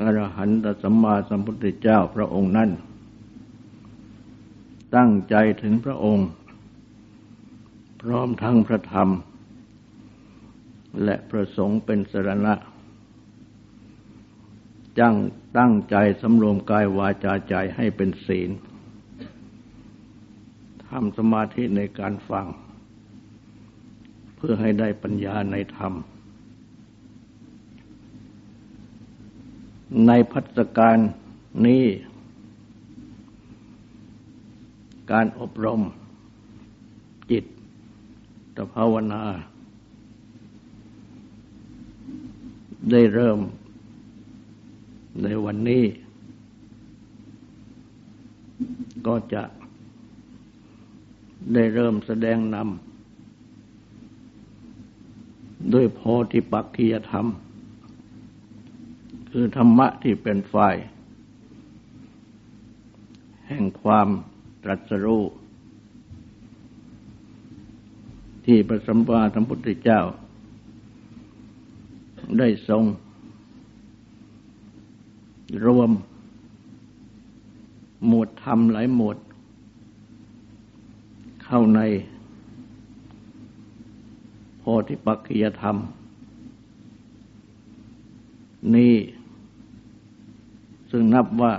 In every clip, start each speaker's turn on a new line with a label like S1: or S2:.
S1: อรหันตสัมมาสัมพุทธเจ้าพระองค์นั้น ตั้งใจถึงพระองค์ พร้อมทั้งพระธรรม และพระสงฆ์เป็นสรณะจังตั้งใจสำรวมกายวาจาใจให้เป็นศีลทำสมาธิในการฟัง เพื่อให้ได้ปัญญาในธรรม ในพัฒการนี้ การอบรม จิตตภาวนา ได้เริ่ม ในวันนี้ ก็จะได้เริ่มแสดงนำด้วยโพธิปักขียธรรม คือธรรมะที่เป็นฝ่าย แห่งความตรัสรู้ที่พระสัมมาสัมพุทธเจ้า ได้ทรง รวม หมวดธรรมหลายหมวด เข้าในโพธิปักขียธรรม นี้ ซึ่งนับว่า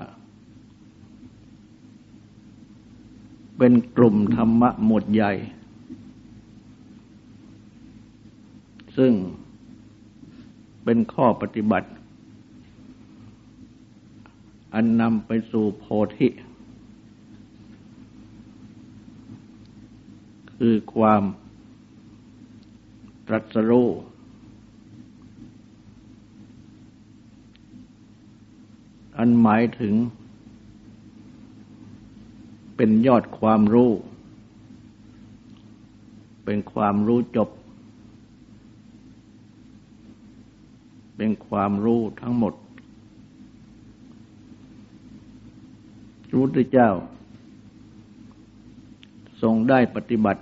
S1: เป็นกลุ่มธรรมะหมวดใหญ่ ซึ่งเป็นข้อปฏิบัติ อันนำไปสู่โพธิ คือความตรัสรู้ อันหมายถึง เป็นยอดความรู้ เป็นความรู้จบ เป็นความรู้ทั้งหมดพระพุทธเจ้า ทรงได้ปฏิบัติ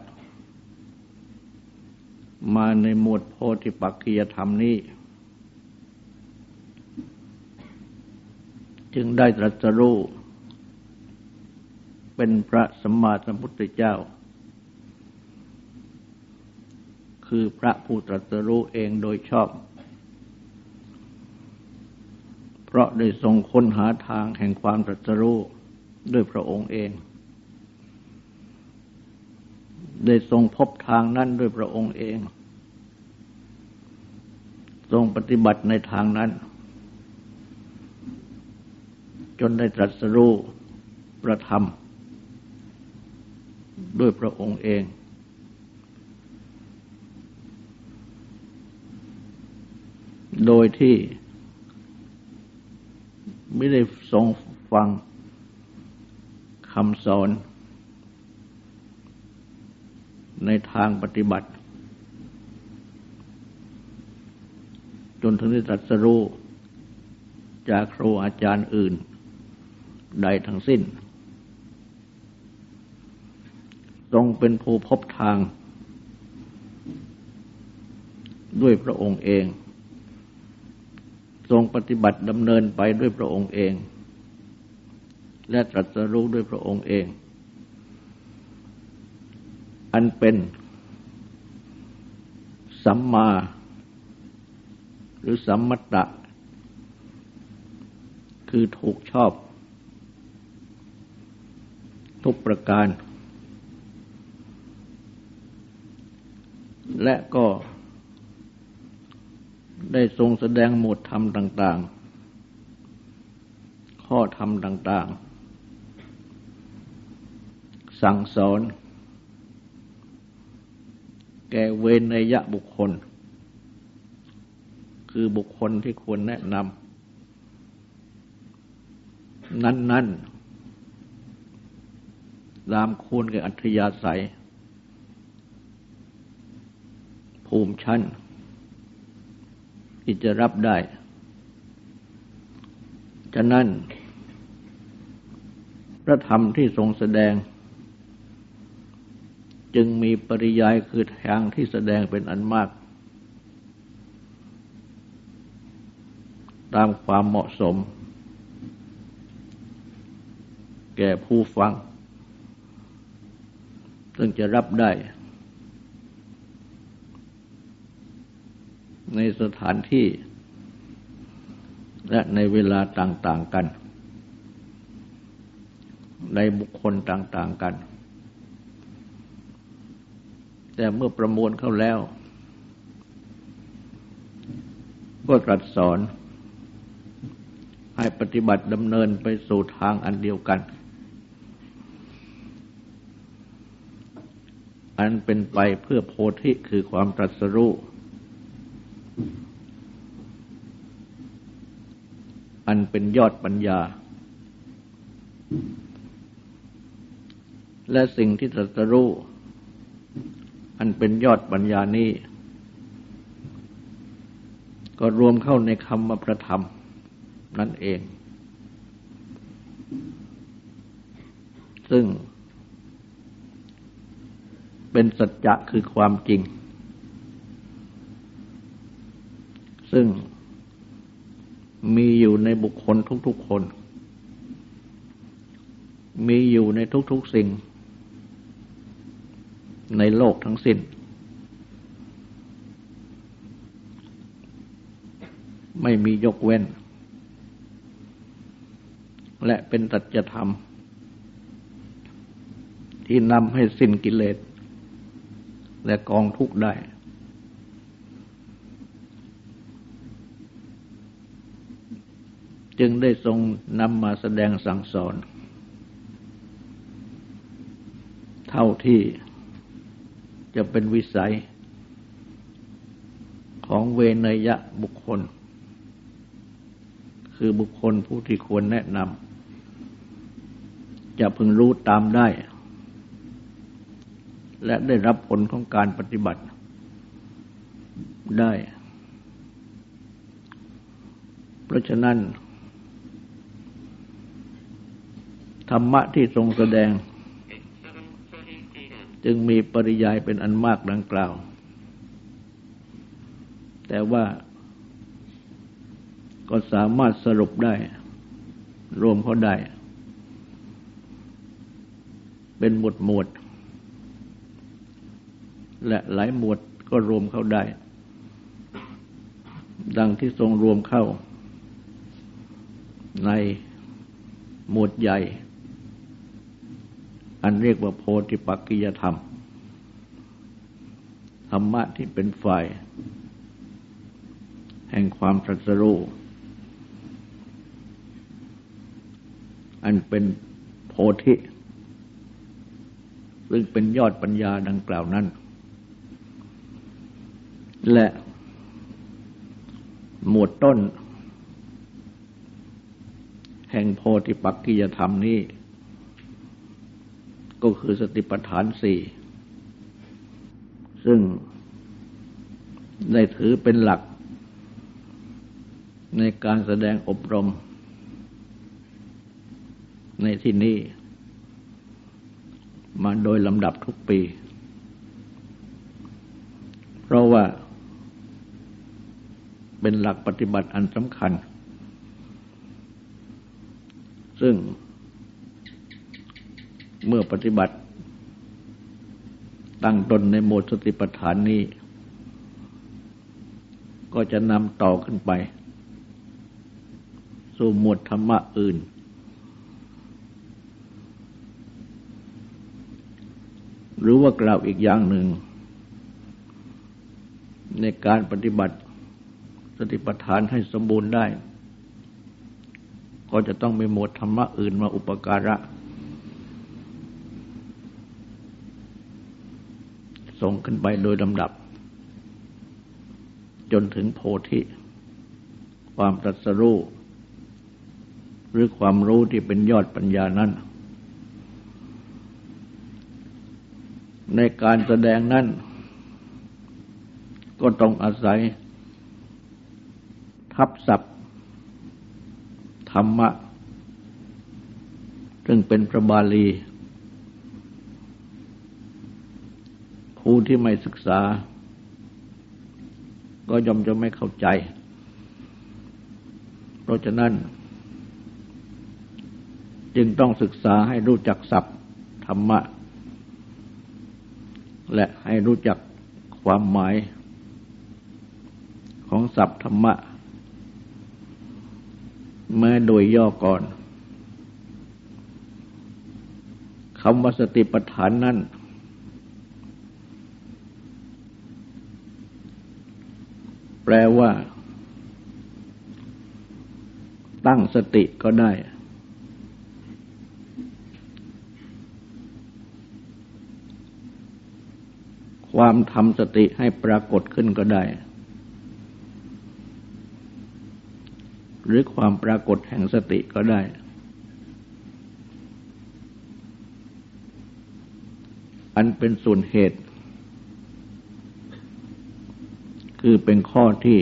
S1: มาในหมวดโพธิปักขียธรรมนี้ จึงได้ตรัสรู้เป็นพระสัมมาสัมพุทธเจ้า คือพระผู้ตรัสรู้เองโดยชอบ เพราะได้ทรงค้นหาทางแห่งความตรัสรู้ด้วยพระองค์เอง ได้ทรงพบทางนั้นด้วยพระองค์เอง ทรงปฏิบัติในทางนั้น นได้ตรัสรู้ประธรรม ด้วยพระองค์เอง โดยที่ไม่ได้ทรงฟังคำสอน ในทางปฏิบัติ จนถึงได้ตรัสรู้จากครูอาจารย์อื่น ใดทั้งสิ้น ทรงเป็นผู้พบทาง ด้วยพระองค์เอง ทรงปฏิบัติดำเนินไปด้วยพระองค์เอง และตรัสรู้ด้วยพระองค์เอง อันเป็น สัมมา หรือสัมมัตตะคือถูกชอบ ทุกประการ และก็ได้ทรงแสดงหมดธรรมต่าง ๆ ข้อธรรมต่าง ๆ สั่งสอน แก่เวนยะบุคคล คือบุคคลที่ควรแนะนำ นั้น ๆ ตามคูณกับอัธยาศัย ภูมิชั้นที่จะรับได้ ฉะนั้น พระธรรมที่ทรงแสดง จึงมีปริยายคือทางที่แสดงเป็นอันมาก ตามความเหมาะสม แก่ผู้ฟัง ซึ่งจะรับได้ ในสถานที่ และในเวลาต่าง ๆ กัน ในบุคคลต่าง ๆ กัน แต่เมื่อประมวลเข้าแล้ว ก็ตรัสสอน ให้ปฏิบัติดำเนินไปสู่ทางอันเดียวกัน อันเป็นไปเพื่อโพธิคือความตรัสรู้อันเป็นยอดปัญญา และสิ่งที่ตรัสรู้อันเป็นยอดปัญญานี้ ก็รวมเข้าในคำมาประธรรม นั่นเอง ซึ่ง เป็นสัจจะคือความจริง ซึ่งมีอยู่ในบุคคลทุกๆคน มีอยู่ในทุกๆสิ่ง ในโลกทั้งสิ้น ไม่มียกเว้น และเป็นตัจธรรม ที่นำให้สิ้นกิเลส และกองทุกข์ได้ จึงได้ทรงนำมาแสดงสั่งสอน เท่าที่จะเป็นวิสัยของเวนยะบุคคล คือบุคคลผู้ที่ควรแนะนำจะพึงรู้ตามได้ และได้รับผลของการปฏิบัติได้ เพราะฉะนั้น ธรรมะที่ทรงแสดง จึงมีปริยายเป็นอันมากดังกล่าว แต่ว่าก็สามารถสรุปได้ รวมเขาได้ เป็นหมวดหมวด และหลายหมวดก็รวมเข้าได้ ดังที่ทรงรวมเข้า ในหมวดใหญ่ อันเรียกว่าโพธิปักกิยธรรม ธรรมะที่เป็นฝ่าย แห่งความตรัสรู้อันเป็นโพธิ ซึ่งเป็นยอดปัญญาดังกล่าวนั้น และ หมวดต้น แห่งโพธิปักกิยธรรมนี้ ก็คือสติปัฏฐานสี่ ซึ่งได้ถือเป็นหลัก ในการแสดงอบรม ในที่นี้ มาโดยลำดับทุกปี เพราะว่า เป็นหลักปฏิบัติอันสำคัญ ซึ่งเมื่อปฏิบัติ ตั้งตนในโมดสติปัฏฐานนี้ ก็จะนำต่อขึ้นไป สู่หมวดธรรมะอื่น หรือว่ากล่าวอีกอย่างหนึ่ง ในการปฏิบัติ สติปัฏฐานให้สมบูรณ์ได้ ก็จะต้องมีหมวดธรรมะอื่นมาอุปการะ ส่งขึ้นไปโดยลำดับ จนถึงโพธิ ความตรัสรู้หรือความรู้ที่เป็นยอดปัญญานั้น ในการแสดงนั้น ก็ต้องอาศัย ทับศัพท์ ธรรมะ ซึ่งเป็นพระบาลี ผู้ที่ไม่ศึกษา ก็ย่อมจะไม่เข้าใจ เพราะฉะนั้น จึงต้องศึกษาให้รู้จักศัพท์ธรรมะ และให้รู้จักความหมายของศัพท์ธรรมะ แม้โดยย่อก่อนคำว่าสติปัฏฐานนั้นแปลว่า ตั้งสติก็ได้ ความทำสติให้ปรากฏขึ้นก็ได้ รือความปรากฏแห่งสติก็ได้ อันเป็นส่วนเหตุ คือเป็นข้อที่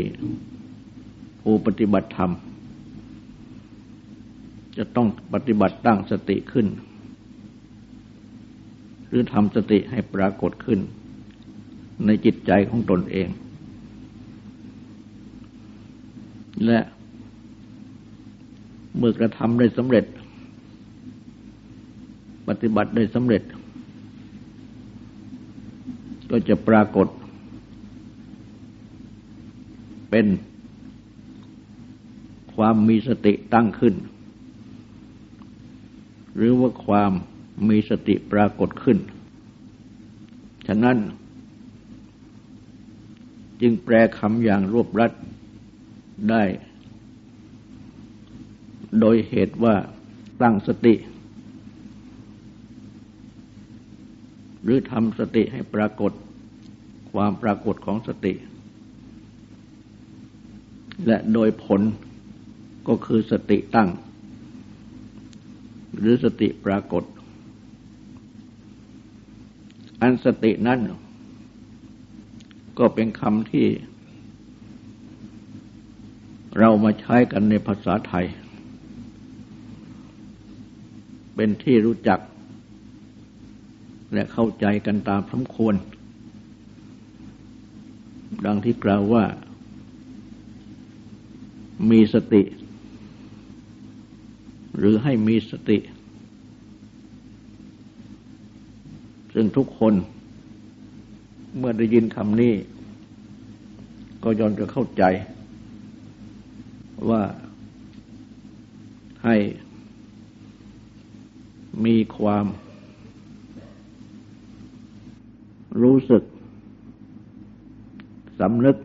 S1: ผู้ปฏิบัติธรรม จะต้องปฏิบัติตั้งสติขึ้น หรือทำสติให้ปรากฏขึ้น ในจิตใจของตนเองและ เมื่อกระทำได้สำเร็จ ปฏิบัติได้สำเร็จ ก็จะปรากฏ เป็นความมีสติตั้งขึ้น หรือว่าความมีสติปรากฏขึ้น ฉะนั้น จึงแปลคำอย่างรวบรัดได้ โดยเหตุว่าตั้งสติ หรือทำสติให้ปรากฏความปรากฏของสติ และโดยผลก็คือสติตั้ง หรือสติปรากฏ อันสตินั้นก็เป็นคำที่เรามาใช้กันในภาษาไทย เป็นที่รู้จัก และเข้าใจกันตามสมควร ดังที่กล่าวว่า มีสติ หรือให้มีสติ ซึ่งทุกคนเมื่อได้ยินคำนี้ ก็ย้อนจะเข้าใจว่าให้ มีความ รู้สึกสำนึก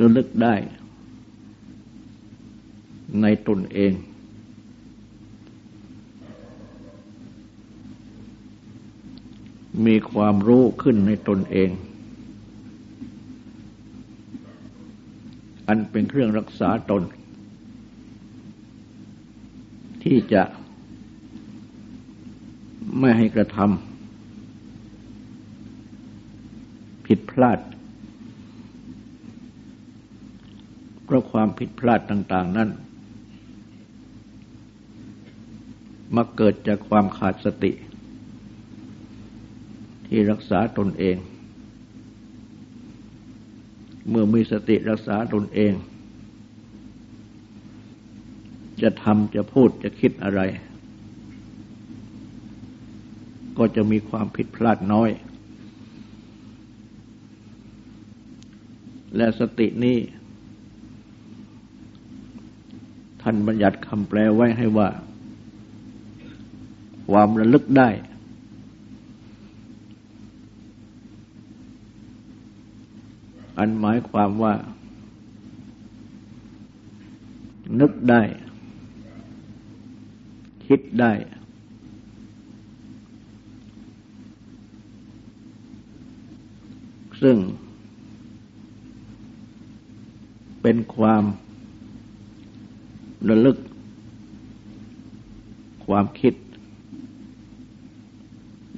S1: ระลึกได้ ในตนเอง มีความรู้ขึ้นในตนเอง อันเป็นเครื่องรักษาตน ที่จะไม่ให้กระทำผิดพลาด เพราะความผิดพลาดต่าง ๆ นั้นมาเกิดจากความขาดสติ ที่รักษาตนเอง เมื่อมีสติรักษาตนเอง จะทำจะพูดจะคิดอะไร ก็จะมีความผิดพลาดน้อย และสตินี้ท่านบัญญัติคำแปลไว้ให้ว่า ความระลึกได้ อันหมายความว่านึกได้ คิดได้ ซึ่ง เป็นความระลึก ความคิด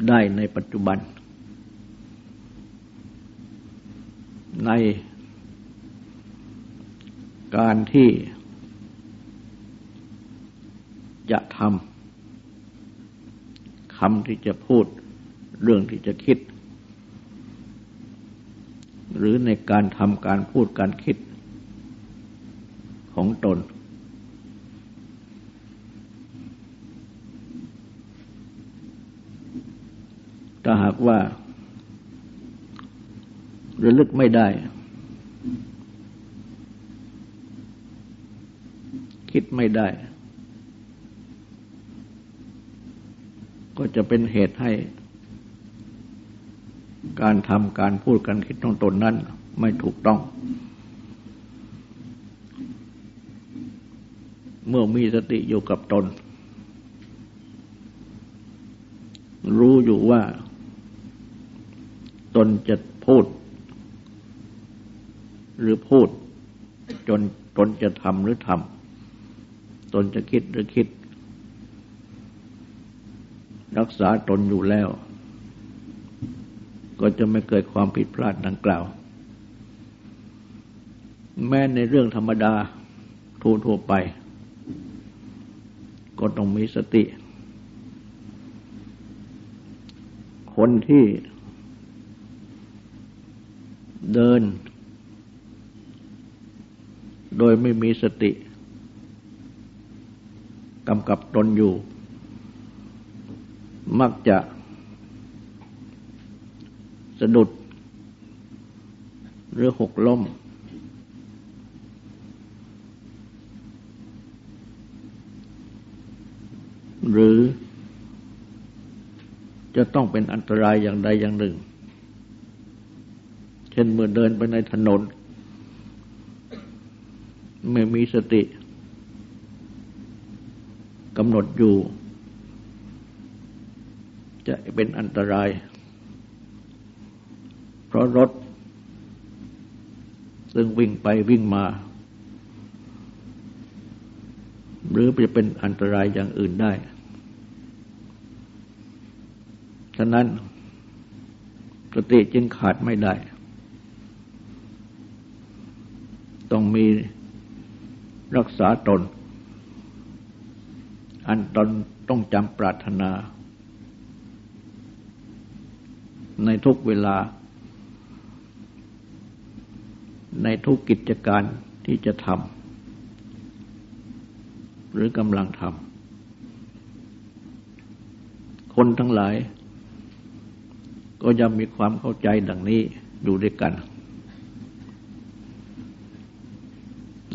S1: ได้ในปัจจุบัน ในการที่ จะทำคำที่จะพูดเรื่องที่จะคิด หรือในการทำการพูดการคิดของตน ถ้าหากว่า ระลึกไม่ได้ คิดไม่ได้ ก็จะเป็นเหตุให้ การทำการพูดการคิดของตนนั้นไม่ถูกต้อง เมื่อมีสติอยู่กับตน รู้อยู่ว่า ตนจะพูด หรือพูด จนตนจะทำหรือทำตนจะคิดหรือคิด รักษาตนอยู่แล้ว ก็จะไม่เกิดความผิดพลาดดังกล่าว แม้ในเรื่องธรรมดาทั่วๆไป ก็ต้องมีสติ คนที่เดิน โดยไม่มีสติกำกับตนอยู่ มักจะสะดุด หรือหกล้ม หรือจะต้องเป็นอันตรายอย่างใดอย่างหนึ่ง เช่นเมื่อเดินไปในถนน ไม่มีสติกำหนดอยู่ จะเป็นอันตราย เพราะรถ ซึ่งวิ่งไปวิ่งมา หรือจะเป็นอันตรายอย่างอื่นได้ ฉะนั้นสติจึงขาดไม่ได้ ต้องมีรักษาตน อันตนต้องจำปรารถนา ในทุกเวลา ในทุกกิจการที่จะทำหรือกำลังทำคนทั้งหลาย ก็ยังมีความเข้าใจดังนี้อยู่ด้วยกัน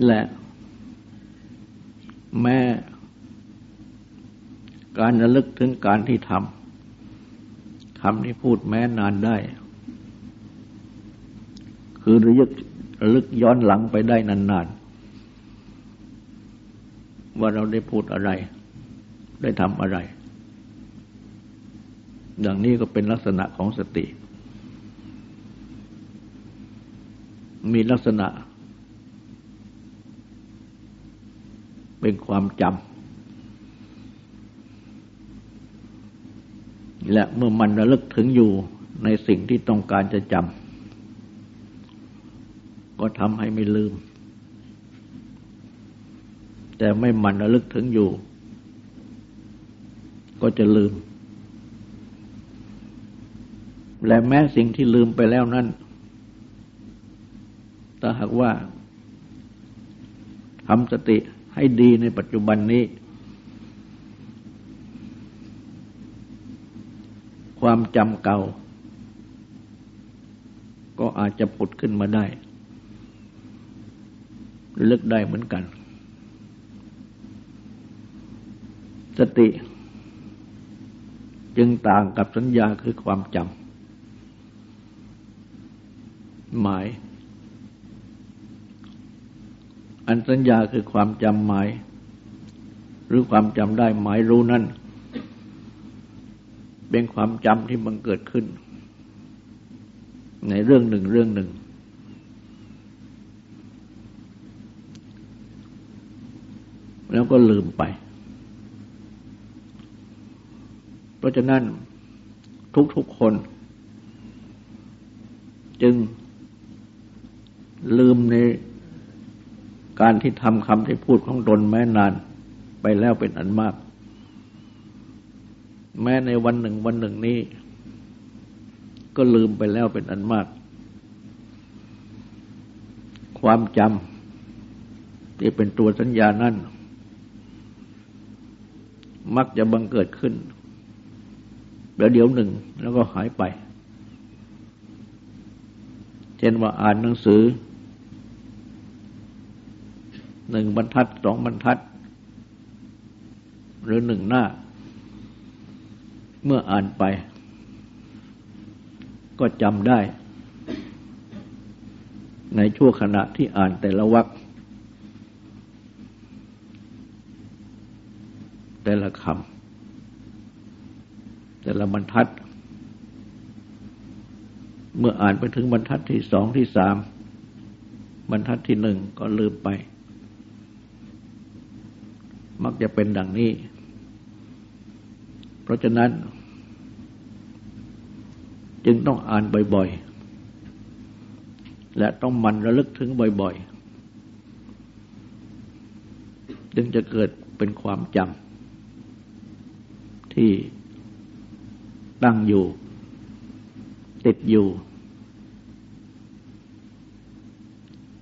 S1: และแม้การระลึกถึงการที่ทำำที่พูดแม้นานได้ คือระลึกลึกย้อนหลังไปได้นานๆ ว่าเราได้พูดอะไร ได้ทำอะไร ดังนี้ก็เป็นลักษณะของสติ มีลักษณะ เป็นความจำ และเมื่อมันระลึกถึงอยู่ในสิ่งที่ต้องการจะจำก็ทำให้ไม่ลืม แต่ไม่มันระลึกถึงอยู่ ก็จะลืม และแม้สิ่งที่ลืมไปแล้วนั้นถ้าหากว่าทำสติให้ดีในปัจจุบันนี้ ความจำเก่า ก็อาจจะผุดขึ้นมาได้ลึกได้เหมือนกัน สติ จึงต่างกับสัญญาคือความจำหมาย อันสัญญาคือความจำหมาย หรือความจำได้หมายรู้นั่น เป็นความจำที่บังเกิดขึ้น ในเรื่องหนึ่งเรื่องหนึ่ง แล้วก็ลืมไป เพราะฉะนั้นทุกๆคน จึงลืมในการที่ทำคำที่พูดของตนแม้นานไปแล้วเป็นอันมาก แม้ในวันหนึ่งวันหนึ่งนี้ ก็ลืมไปแล้วเป็นอันมาก ความจำที่เป็นตัวสัญญานั่นมักจะบังเกิดขึ้นเดี๋ยวเดี๋ยวหนึ่งแล้วก็หายไป เช่นว่าอ่านหนังสือหนึ่งบรรทัดสองบรรทัด หรือหนึ่งหน้า เมื่ออ่านไป ก็จำได้ ในช่วงขณะที่อ่านแต่ละวรรคแต่ละคำแต่ละบรรทัด เมื่ออ่านไปถึงบรรทัดที่สองที่สามบรรทัดที่หนึ่งก็ลืมไป มักจะเป็นดังนี้ เพราะฉะนั้น จึงต้องอ่านบ่อยๆ และต้องมันระลึกถึงบ่อยๆ จึงจะเกิดเป็นความจำที่ตั้งอยู่ ติดอยู่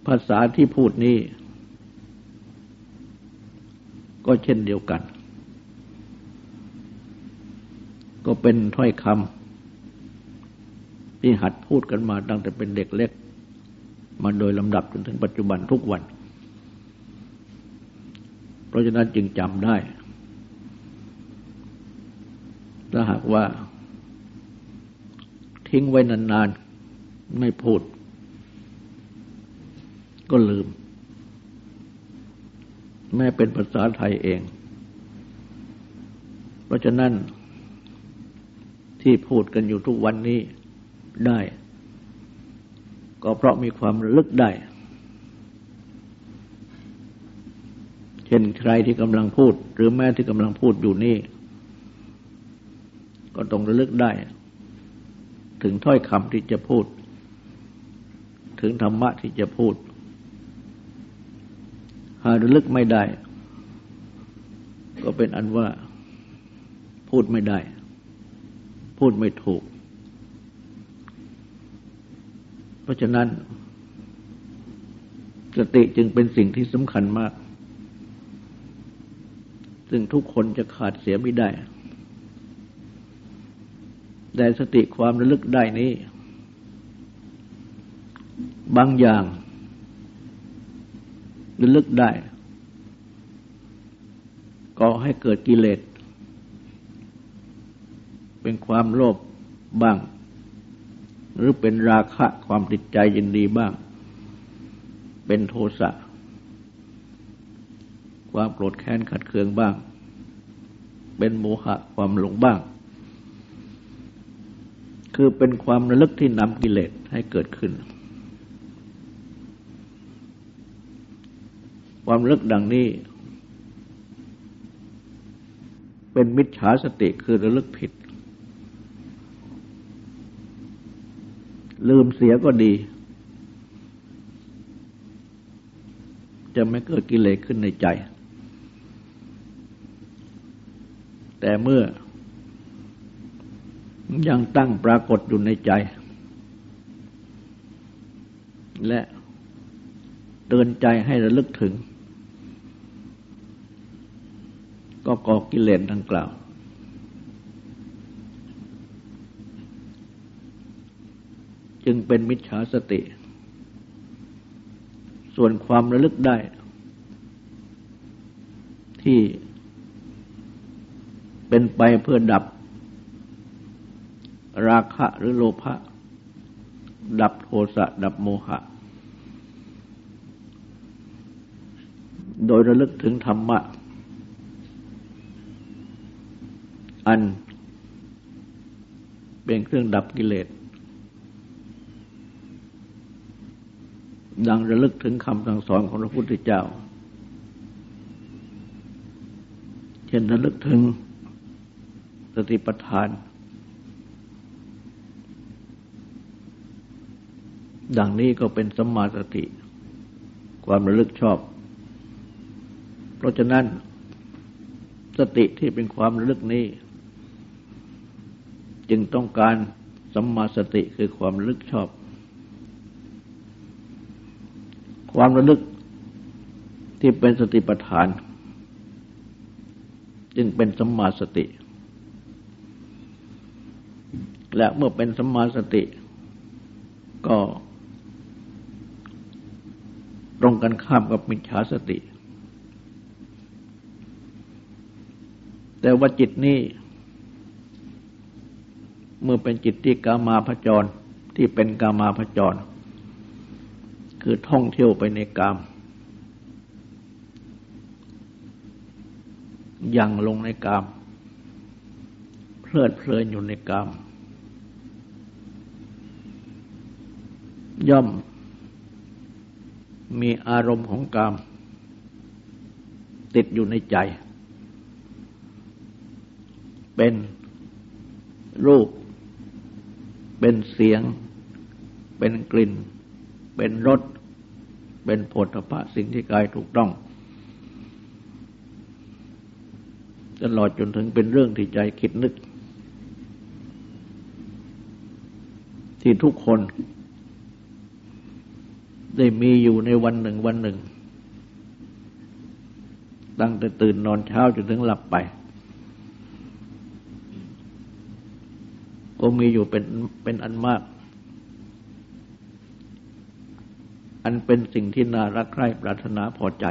S1: ภาษาที่พูดนี้ ก็เช่นเดียวกัน ก็เป็นถ้อยคำที่หัดพูดกันมาตั้งแต่เป็นเด็กเล็ก มาโดยลำดับจนถึงปัจจุบันทุกวัน เพราะฉะนั้นจึงจำได้ ถ้าหากว่า ทิ้งไว้นานๆ ไม่พูด ก็ลืม แม้เป็นภาษาไทยเอง เพราะฉะนั้น ที่พูดกันอยู่ทุกวันนี้ได้ ก็เพราะมีความลึกได้ เช่นใครที่กำลังพูด หรือแม้ที่กำลังพูดอยู่นี่ ก็ต้องระลึกได้ ถึงถ้อยคำที่จะพูด ถึงธรรมะที่จะพูด หาระลึกไม่ได้ ก็เป็นอันว่าพูดไม่ได้ พูดไม่ถูก เพราะฉะนั้น สติจึงเป็นสิ่งที่สำคัญมาก ซึ่งทุกคนจะขาดเสียไม่ได้ แต่สติความระลึกได้นี้ บางอย่างระลึกได้ก็ให้เกิดกิเลส เป็นความโลภบ้าง หรือเป็นราคะความติดใจยินดีบ้าง เป็นโทสะความโกรธแค้นขัดเคืองบ้าง เป็นโมหะความหลงบ้าง คือเป็นความระลึกที่นำกิเลสให้เกิดขึ้น ความลึกดังนี้ เป็นมิจฉาสติคือระลึกผิด ลืมเสียก็ดี จะไม่เกิดกิเลสขึ้นในใจ แต่เมื่อยังตั้งปรากฏอยู่ในใจ และเตือนใจให้ระลึกถึง ก็ก่อกิเลสดังกล่าว จึงเป็นมิจฉาสติ ส่วนความระลึกได้ ที่เป็นไปเพื่อดับ ราคะหรือโลภะดับโทสะดับโมหะ โดยระลึกถึงธรรมะ อันเป็นเครื่องดับกิเลส ดังระลึกถึงคำสั่งสอนของพระพุทธเจ้า เช่นระลึกถึงสติปัฏฐาน ดังนี้ก็เป็นสัมมาสติ ความระลึกชอบ เพราะฉะนั้นสติที่เป็นความระลึกนี้ จึงต้องการสัมมาสติคือความระลึกชอบ ความระลึกที่เป็นสติปัฏฐาน จึงเป็นสัมมาสติ และเมื่อเป็นสัมมาสติ ก็ตรงกันข้ามกับมิจฉาสติ แต่ว่าจิตนี้ เมื่อเป็นจิตที่กามาพจรที่เป็นกามาพจร คือท่องเที่ยวไปในกาม ยังลงในกาม เพลิดเพลินอยู่ในกาม ย่อมมีอารมณ์ของกาม ติดอยู่ในใจ เป็นรูป เป็นเสียง เป็นกลิ่น เป็นรสเป็นผลพระสิ่งที่กายถูกต้องตลอดจนถึงเป็นเรื่องที่ใจคิดนึก ที่ทุกคน ได้มีอยู่ในวันหนึ่งวันหนึ่ง ตั้งแต่ตื่นนอนเช้าจนถึงหลับไป ก็มีอยู่เป็นเป็นอันมาก อันเป็นสิ่งที่น่ารักใคร่ปรารถนาพอใจ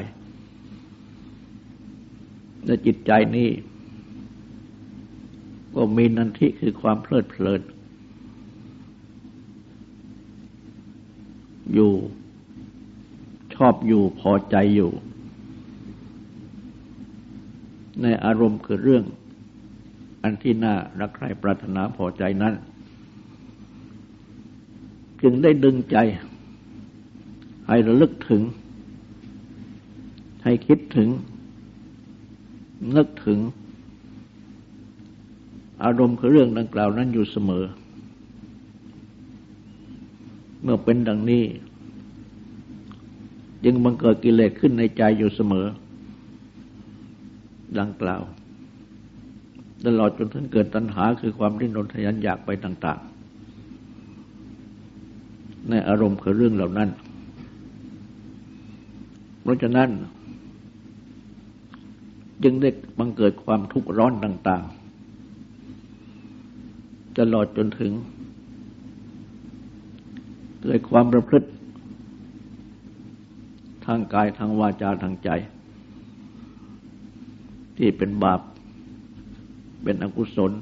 S1: และจิตใจนี้ ก็มีนันทิคือความเพลิดเพลิน อยู่ชอบอยู่พอใจอยู่ ในอารมณ์คือเรื่อง อันที่น่ารักใคร่ปรารถนาพอใจนั้น จึงได้ดึงใจ ให้ระลึกถึง ให้คิดถึง นึกถึง อารมณ์คือเรื่องดังกล่าวนั้นอยู่เสมอ เมื่อเป็นดังนี้ จึงบังเกิดกิเลสขึ้นในใจอยู่เสมอ ดังกล่าวตลอดจนถึงเกิดตัณหาคือความริ้นรนทยันอยากไปต่าง ๆ ในอารมณ์คือเรื่องเหล่านั้น เพราะฉะนั้น จึงได้บังเกิดความทุกข์ร้อนต่าง ๆ ตลอดจนถึง เกิดความประพฤติ ทางกายทางวาจาทางใจ ที่เป็นบาป เป็นอกุศล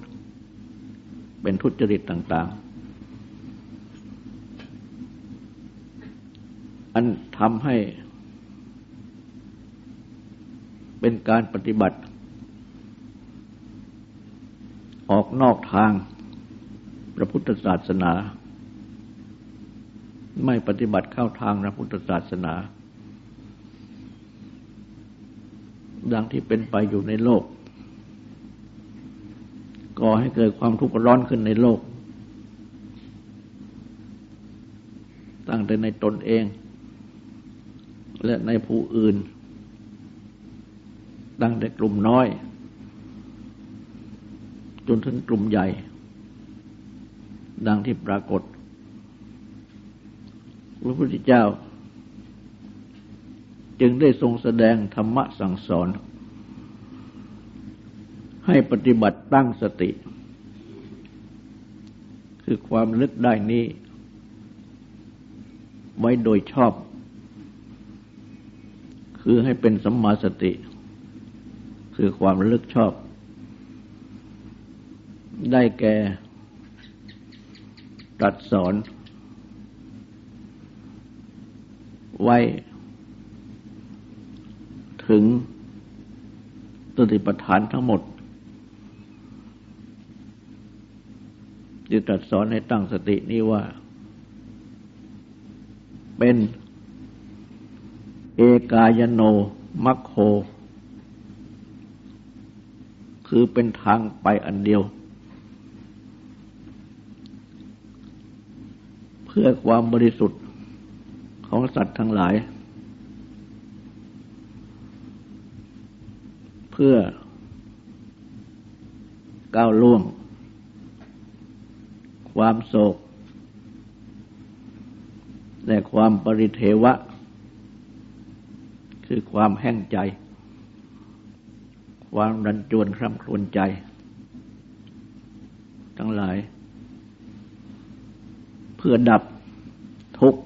S1: เป็นทุจริตต่าง ๆอันทำให้ เป็นการปฏิบัติ ออกนอกทางพระพุทธศาสนา ไม่ปฏิบัติเข้าทางพระพุทธศาสนา ดังที่เป็นไปอยู่ในโลก ก่อให้เกิดความทุกข์ร้อนขึ้นในโลก ตั้งแต่ในตนเอง และในผู้อื่น ตั้งแต่กลุ่มน้อย จนถึงกลุ่มใหญ่ ดังที่ปรากฏ พระพุทธเจ้า จึงได้ทรงแสดงธรรมะสั่งสอน ให้ปฏิบัติตั้งสติ คือความลึกได้นี้ ไว้โดยชอบ คือให้เป็นสัมมาสติ คือความลึกชอบ ได้แก่ตรัสสอน ไว้ ถึงสติปัฏฐานทั้งหมดจึงตรัสสอนให้ตั้งสตินี้ว่า เป็น เอกายโนมัคโค คือเป็นทางไปอันเดียว เพื่อความบริสุทธิ์ของสัตว์ทั้งหลาย เพื่อก้าวล่วง ความโศก และความปริเทวะ คือความแห้งใจ ความรันจวนคร่ำครวญใจ ทั้งหลาย เพื่อดับทุกข์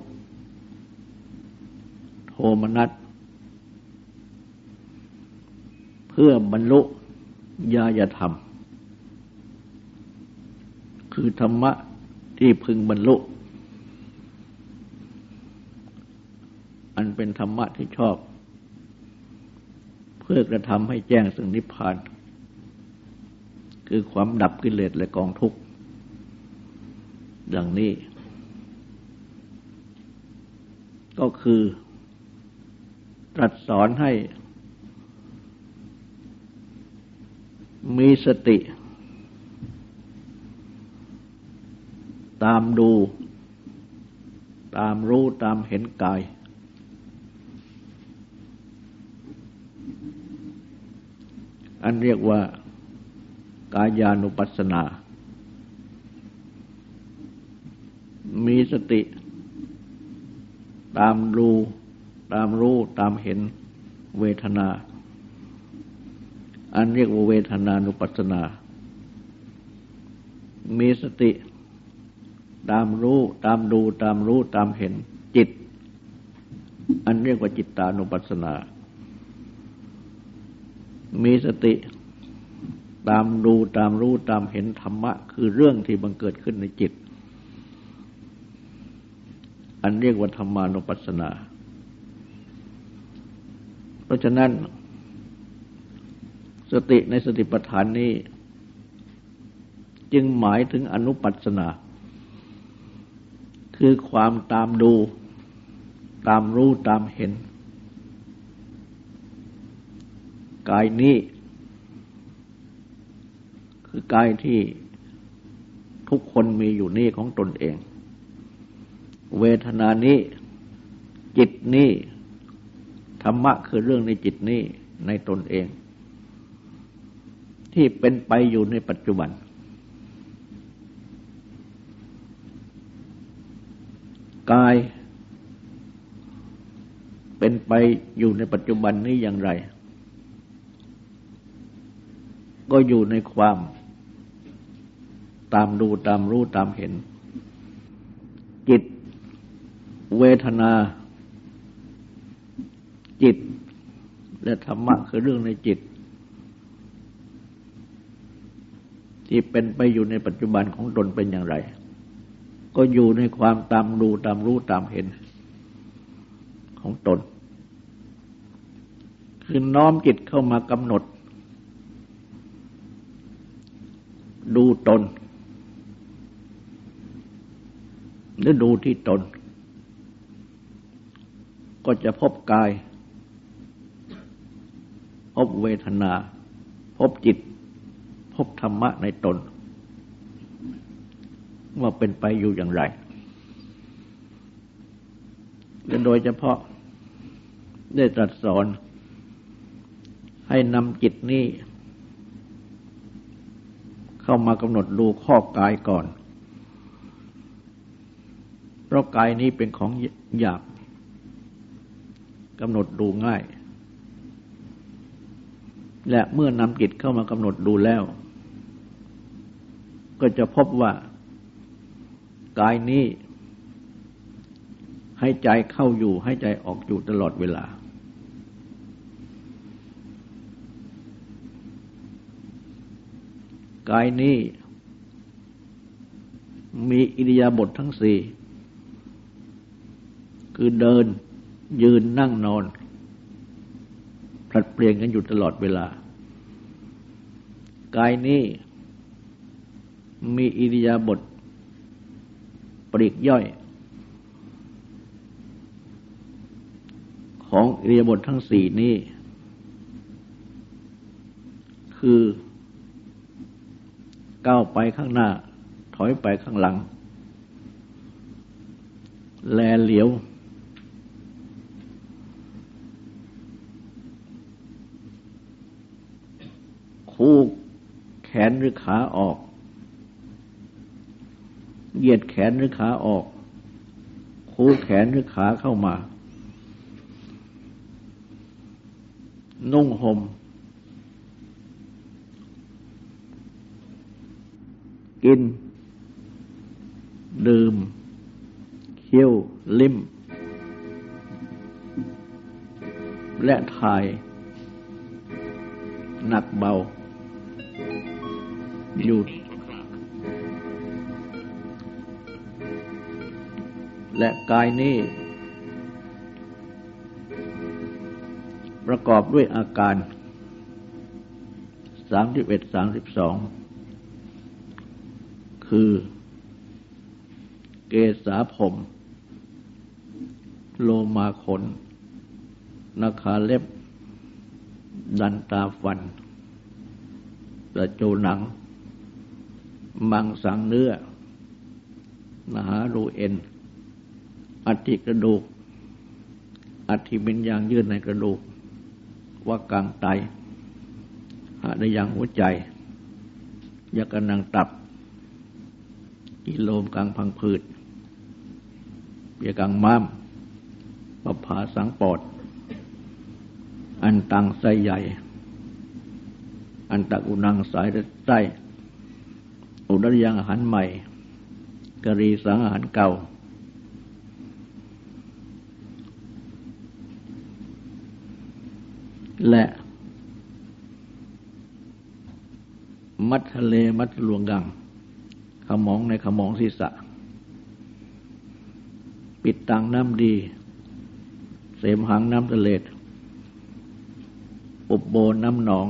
S1: โทมนัสเพื่อบรรลุญาญธรรม คือธรรมะที่พึงบรรลุ อันเป็นธรรมะที่ชอบ เพื่อกระทำให้แจ้งซึ่งนิพพาน คือความดับกิเลสและกองทุกข์ดังนี้ ก็คือ ตรัสสอนให้ มีสติ ตามดู ตามรู้ตามเห็นกาย อันเรียกว่ากายานุปัสสนา มีสติ ตามดูตามรู้ตามเห็นเวทนา อันเรียกว่าเวทนานุปัสสนา มีสติ ตามรู้ตามดูตามรู้ตามเห็นจิต อันเรียกว่าจิตตานุปัสสนา มีสติตามดูตามรู้ตามเห็นธรรมะ คือเรื่องที่บังเกิดขึ้นในจิต อันเรียกว่าธรรมานุปัสสนา เพราะฉะนั้น สติในสติปัฏฐานนี้ จึงหมายถึงอนุปัสสนา คือความตามดู ตามรู้ตามเห็น กายนี้ คือกายที่ทุกคนมีอยู่นี่ของตนเอง เวทนานี้ จิตนี้ ธรรมะคือเรื่องในจิตนี้ในตนเอง ที่เป็นไปอยู่ในปัจจุบัน กายเป็นไปอยู่ในปัจจุบันนี้อย่างไร ก็อยู่ในความตามดูตามรู้ตามเห็น จิตเวทนา จิต และธรรมะคือเรื่องในจิต ที่เป็นไปอยู่ในปัจจุบันของตนเป็นอย่างไร ก็อยู่ในความตามดูตามรู้ตามเห็น ของตน คือน้อมจิตเข้ามากำหนด ดูตน หรือดูที่ตน ก็จะพบกาย พบเวทนา พบจิต พบธรรมะในตน ว่าเป็นไปอยู่อย่างไรและโดยเฉพาะได้ตรัสสอนให้นำจิตนี้ เข้ามากำหนดดูข้อกายก่อน เพราะกายนี้เป็นของหยาบกำหนดดูง่าย และเมื่อนำจิตเข้ามากำหนดดูแล้ว ก็จะพบว่ากายนี้ให้ใจเข้าอยู่ให้ใจออกอยู่ตลอดเวลา กายนี้มีอิริยาบถททั้งสี่ คือเดินยืนนั่งนอนผลัดเปลี่ยนกันอยู่ตลอดเวลา กายนี้มีอิริยาบถปริกย่อย ของเรียาบททั้งสี่นี้ คือ ก้าวไปข้างหน้า ถอยไปข้างหลัง แลเหลียว คู่แขนหรือขาออก เหยียดแขนหรือขาออก คู่แขนหรือขาเข้ามา นุ่งหม่ม กิน ดื่ม เคี้ยว ลิ้ม และถ่าย หนักเบา อยู่ และกายนี้ประกอบด้วยอาการ 31-32 คือ เกษาผม โลมาขนนาคาเล็บ ดันตาฟันตะโจหนัง มังสังเนื้อ มหารูเอ็นอัติกระดูกอัติเป็นยางยืดในกระดูก ว่ากลางไตหาได้ยังหัวใจยากนังตับ กิโลมกลางพังพืชเปียกังม้ามปภาสังปอด อันตังไสใหญ่ อันตักอุนังสายใต้อุดรยังอาหารใหม่กรีสังอาหารเก่า และ มัทะเลมัทลวงกัง ขมองในขมองศีรษะ ปิดตังน้ำดี เสมหังน้ำทะเลอุบโบน้ำหนอง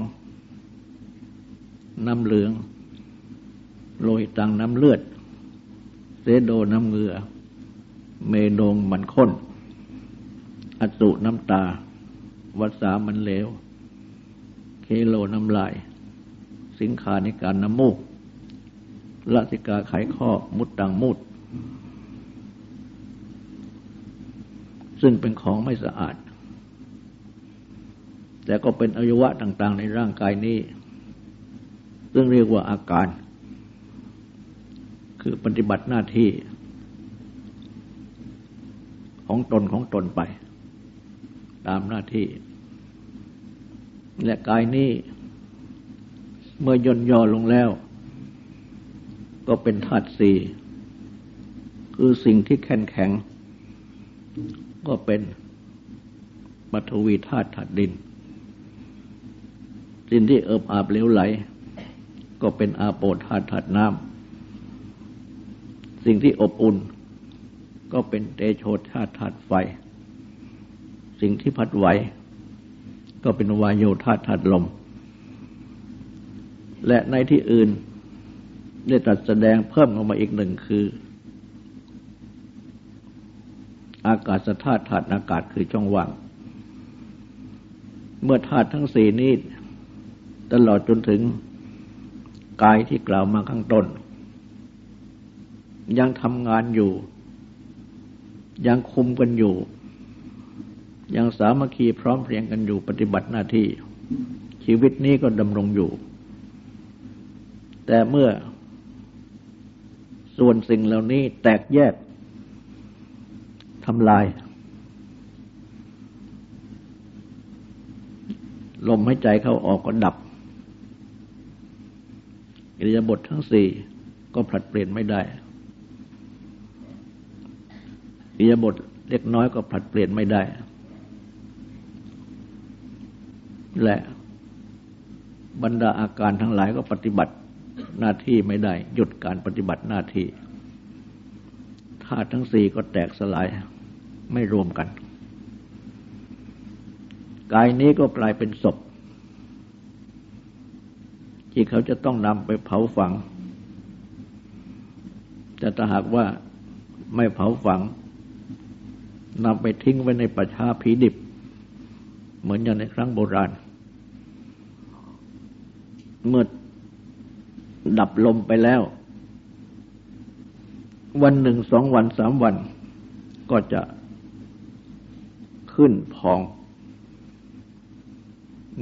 S1: น้ำเหลือง โลหิตังน้ำเลือด เสโดน้ำเงือ เมโดงมันข้น อสุน้ำตา วัสามันเหลว เคโลน้ำลาย สิงขาในการน้ำมูก ละสิกาไขข้อมุดตังมุด ซึ่งเป็นของไม่สะอาด แต่ก็เป็นอวัยวะต่าง ๆ ในร่างกายนี้ ซึ่งเรียกว่าอาการ คือปฏิบัติหน้าที่ ของตนของตนไป ตามหน้าที่ และกายนี้เมื่อย่นย่อลงแล้ว ก็เป็นธาตุสี่คือสิ่งที่แข็งแข็ง ก็เป็นปฐวีธาตุธาตุดิน สิ่งที่เอิบอาบเหลวไหล ก็เป็นอาโปธาตุธาตุน้ำสิ่งที่อบอุ่น ก็เป็นเตโชธาตุธาตุไฟ สิ่งที่พัดไหว ก็เป็นวายโยธาตุธาตุลม และในที่อื่น ได้ตรัสแสดงเพิ่มออกมาอีกหนึ่งคือ อากาศธาตุธาตุอากาศคือช่องว่าง เมื่อธาตุทั้งสี่นี้ ตลอดจนถึงกายที่กล่าวมาข้างต้น ยังทำงานอยู่ ยังคุมกันอยู่ ยังสามัคคีพร้อมเพรียงกันอยู่ปฏิบัติหน้าที่ ชีวิตนี้ก็ดำรงอยู่ แต่เมื่อ ส่วนสิ่งเหล่านี้แตกแยกทำลาย ลมหายใจเข้าออกก็ดับอิริยาบถททั้งสี่ก็ผลัดเปลี่ยนไม่ได้อิริยาบถเล็กน้อยก็ผลัดเปลี่ยนไม่ได้ และบรรดาอาการทั้งหลายก็ปฏิบัติ หน้าที่ไม่ได้ หยุดการปฏิบัติหน้าที่ธาตุทั้งสี่ก็แตกสลายไม่รวมกัน กายนี้ก็กลายเป็นศพ ที่เขาจะต้องนำไปเผาฝัง แต่ถ้าหากว่าไม่เผาฝังนำไปทิ้งไว้ในประชาผีดิบ เหมือนอย่างในครั้งโบราณเมื่อ ดับลมไปแล้ว วันหนึ่งสองวันสามวันก็จะขึ้นพอง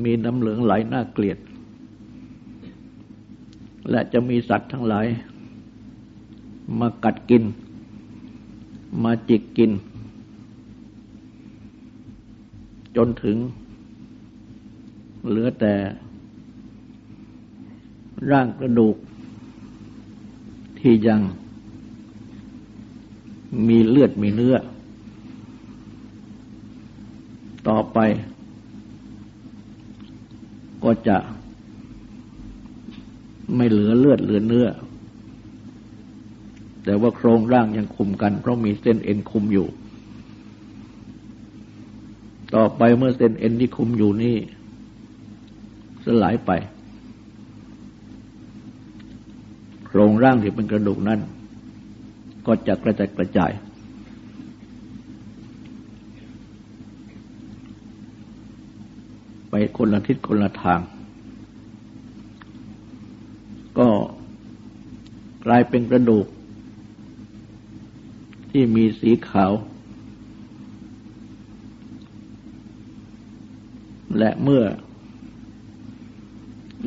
S1: มีน้ำเหลืองไหลน่าเกลียด และจะมีสัตว์ทั้งหลาย มากัดกิน มาจิกกิน จนถึงเหลือแต่ ร่างกระดูก ที่ยังมีเลือดมีเนื้อ ต่อไป ก็จะไม่เหลือเลือดเหลือเนื้อ แต่ว่าโครงร่างยังคุมกัน เพราะมีเส้นเอ็นคุมอยู่ ต่อไปเมื่อเส้นเอ็นที่คุมอยู่นี่สลายไป โครงร่างที่เป็นกระดูกนั้น ก็จะกระจายกระจาย ไปคนละทิศคนละทาง ก็กลายเป็นกระดูก ที่มีสีขาว และเมื่อ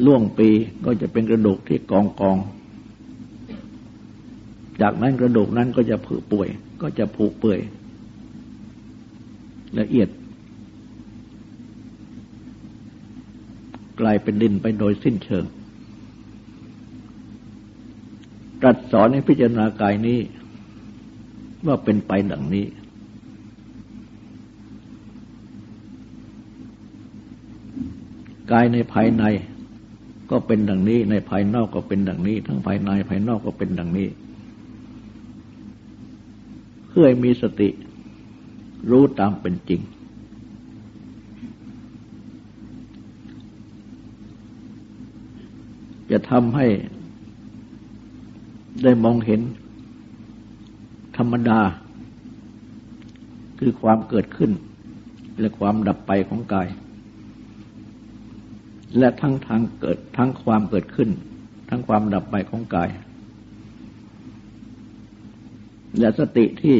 S1: ล่วงปีก็จะเป็นกระดูกที่กองกอง จากนั้นกระดูกนั้นก็จะผุป่วย ก็จะผุเปื่อยละเอียด กลายเป็นดินไปโดยสิ้นเชิง ตรัสสอนให้พิจารณากายนี้ ว่าเป็นไปดังนี้ กายในภายในก็เป็นดังนี้ ในภายนอกก็เป็นดังนี้ ทั้งภายในภายนอกก็เป็นดังนี้ พื่อมีสติ รู้ตามเป็นจริง จะทำให้ได้มองเห็น ธรรมดา คือความเกิดขึ้น และความดับไปของกาย และทั้งทางเกิดทั้งความเกิดขึ้น ทั้งความดับไปของกาย และสติที่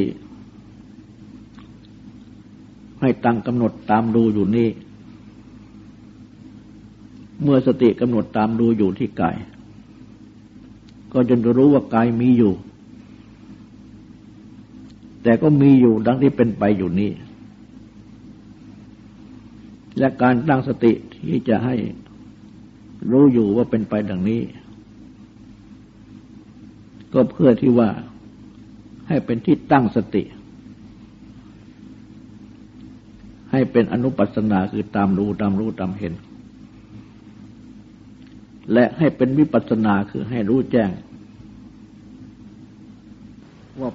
S1: ให้ตั้งกำหนดตามดูอยู่นี่เมื่อสติกำหนดตามดูอยู่ที่กาย ก็จนจะรู้ว่ากายมีอยู่ แต่ก็มีอยู่ดังที่เป็นไปอยู่นี้ และการตั้งสติที่จะให้รู้อยู่ว่าเป็นไปดังนี้ ก็เพื่อที่ว่า ให้เป็นที่ตั้งสติ ให้เป็นอนุปัสนาคือตามรู้ตามรู้ตามเห็น และให้เป็นวิปัสนาคือให้รู้แจ้ง ว่า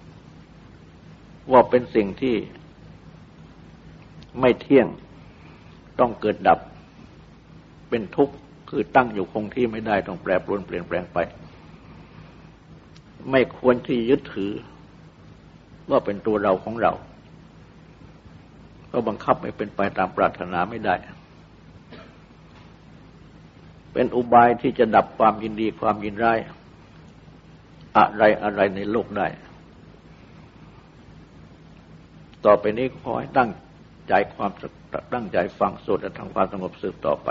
S1: ว่าเป็นสิ่งที่ไม่เที่ยงต้องเกิดดับ เป็นทุกข์คือตั้งอยู่คงที่ไม่ได้ต้องแปรปรวนเปลี่ยนแปลงไป ไม่ควรที่ยึดถือ ว่าเป็นตัวเราของเรา ก็บังคับให้เป็นไปตามปรารถนาไม่ได้ เป็นอุบายที่จะดับความยินดีความยินร้ายอะไรอะไรในโลกได้ ต่อไปนี้ขอให้ตั้งใจความตั้งใจฟังสวดและทำความสงบสืบต่อไป